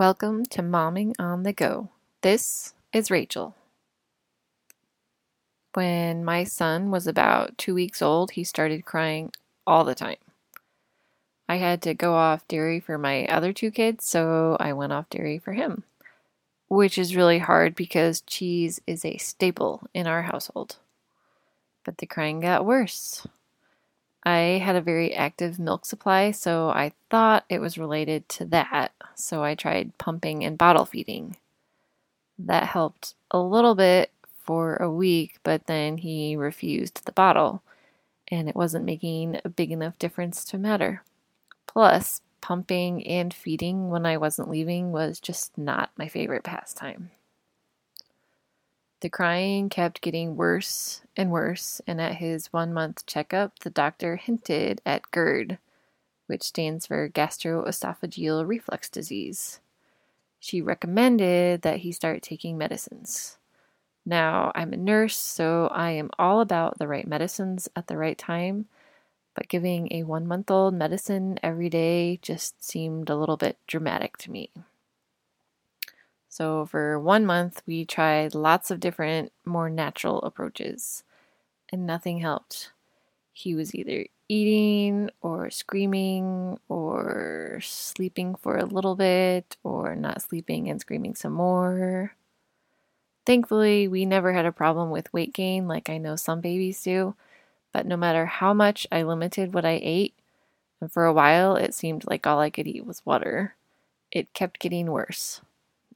Welcome to Momming on the Go. This is Rachel. When my son was about two weeks old, he started crying all the time. I had to go off dairy for my other two kids, so I went off dairy for him, which is really hard because cheese is a staple in our household. But the crying got worse. I had a very active milk supply, so I thought it was related to that. So I tried pumping and bottle feeding. That helped a little bit for a week, but then he refused the bottle, and it wasn't making a big enough difference to matter. Plus, pumping and feeding when I wasn't leaving was just not my favorite pastime. The crying kept getting worse and worse, and at his one month checkup, the doctor hinted at GERD, which stands for gastroesophageal reflux disease. She recommended that he start taking medicines. Now, I'm a nurse, so I am all about the right medicines at the right time, but giving a one month old medicine every day just seemed a little bit dramatic to me. So, for one month, we tried lots of different, more natural approaches, and nothing helped. He was either eating or screaming or sleeping for a little bit or not sleeping and screaming some more. Thankfully, we never had a problem with weight gain like I know some babies do, but no matter how much I limited what I ate, and for a while it seemed like all I could eat was water, it kept getting worse.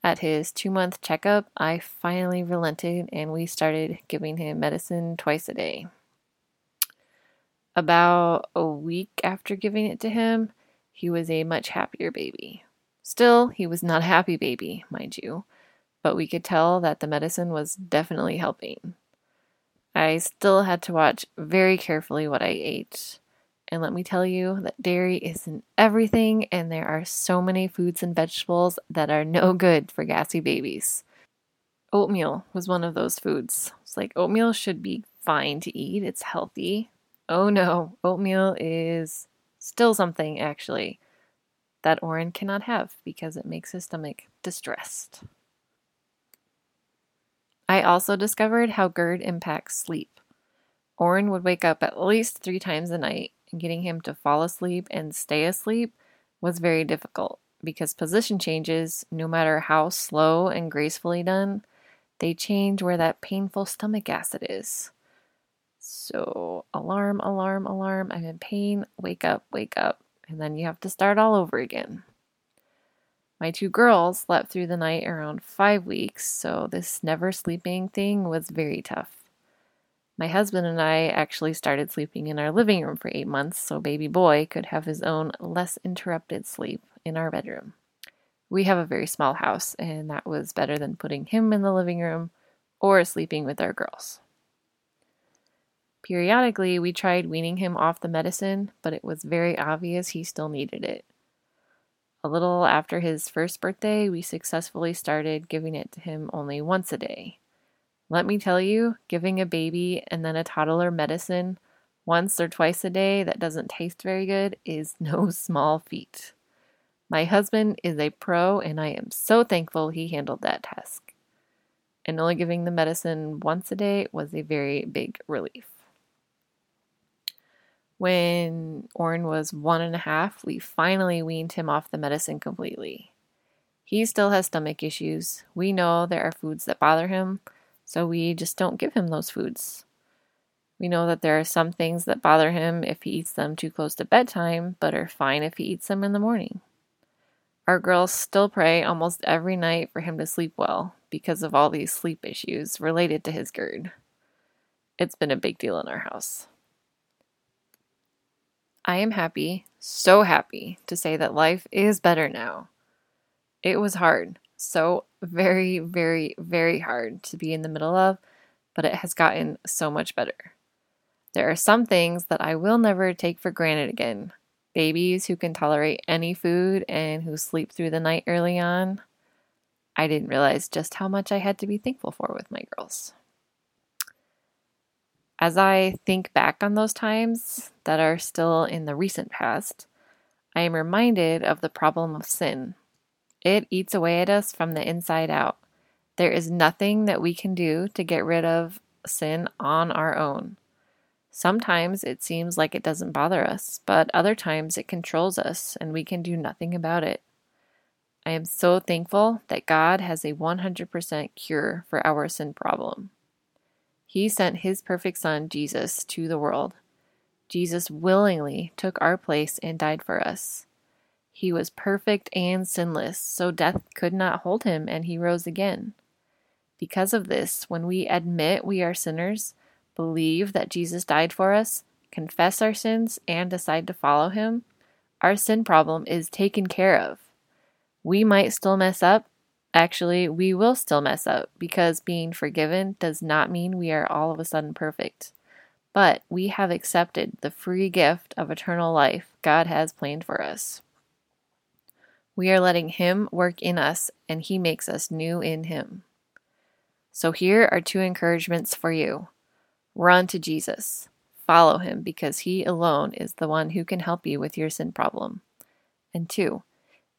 At his two month checkup, I finally relented and we started giving him medicine twice a day. About a week after giving it to him, he was a much happier baby. Still, he was not a happy baby, mind you, but we could tell that the medicine was definitely helping. I still had to watch very carefully what I ate. And let me tell you that dairy isn't everything, and there are so many foods and vegetables that are no good for gassy babies. Oatmeal was one of those foods. It's like oatmeal should be fine to eat, it's healthy. Oh no, oatmeal is still something actually that Oren cannot have because it makes his stomach distressed. I also discovered how GERD impacts sleep. Oren would wake up at least three times a night getting him to fall asleep and stay asleep was very difficult because position changes, no matter how slow and gracefully done, they change where that painful stomach acid is. So, alarm, alarm, alarm, I'm in pain, wake up, wake up, and then you have to start all over again. My two girls slept through the night around five weeks, so this never sleeping thing was very tough. My husband and I actually started sleeping in our living room for eight months so baby boy could have his own less interrupted sleep in our bedroom. We have a very small house, and that was better than putting him in the living room or sleeping with our girls. Periodically, we tried weaning him off the medicine, but it was very obvious he still needed it. A little after his first birthday, we successfully started giving it to him only once a day. Let me tell you, giving a baby and then a toddler medicine once or twice a day that doesn't taste very good is no small feat. My husband is a pro, and I am so thankful he handled that task. And only giving the medicine once a day was a very big relief. When Oren was one and a half, we finally weaned him off the medicine completely. He still has stomach issues. We know there are foods that bother him, so we just don't give him those foods. We know that there are some things that bother him if he eats them too close to bedtime, but are fine if he eats them in the morning. Our girls still pray almost every night for him to sleep well because of all these sleep issues related to his GERD. It's been a big deal in our house. I am happy, so happy, to say that life is better now. It was hard so very, very, very hard to be in the middle of, but it has gotten so much better. There are some things that I will never take for granted again. Babies who can tolerate any food and who sleep through the night early on. I didn't realize just how much I had to be thankful for with my girls. As I think back on those times that are still in the recent past, I am reminded of the problem of sin It eats away at us from the inside out. There is nothing that we can do to get rid of sin on our own. Sometimes it seems like it doesn't bother us, but other times it controls us and we can do nothing about it. I am so thankful that God has a 100% cure for our sin problem. He sent His perfect Son, Jesus, to the world. Jesus willingly took our place and died for us. He was perfect and sinless, so death could not hold him, and he rose again. Because of this, when we admit we are sinners, believe that Jesus died for us, confess our sins, and decide to follow him, our sin problem is taken care of. We might still mess up. Actually, we will still mess up because being forgiven does not mean we are all of a sudden perfect. But we have accepted the free gift of eternal life God has planned for us. We are letting Him work in us, and He makes us new in Him. So here are two encouragements for you run to Jesus, follow Him because He alone is the one who can help you with your sin problem. And two,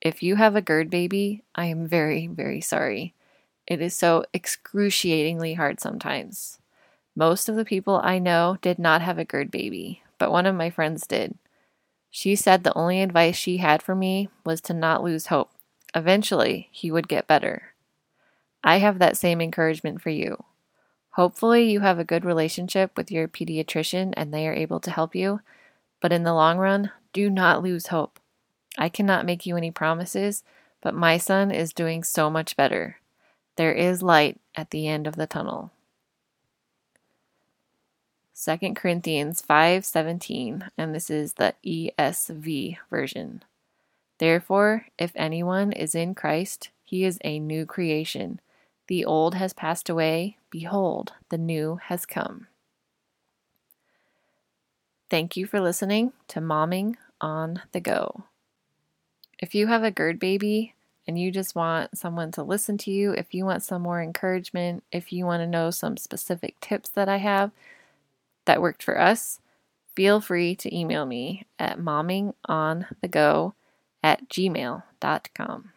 if you have a GERD baby, I am very, very sorry. It is so excruciatingly hard sometimes. Most of the people I know did not have a GERD baby, but one of my friends did. She said the only advice she had for me was to not lose hope. Eventually, he would get better. I have that same encouragement for you. Hopefully, you have a good relationship with your pediatrician and they are able to help you, but in the long run, do not lose hope. I cannot make you any promises, but my son is doing so much better. There is light at the end of the tunnel. 2 Corinthians 5:17 and this is the ESV version. Therefore, if anyone is in Christ, he is a new creation. The old has passed away, behold, the new has come. Thank you for listening to Momming on the Go. If you have a GERD baby and you just want someone to listen to you, if you want some more encouragement, if you want to know some specific tips that I have, that worked for us, feel free to email me at mommingonthego at gmail.com.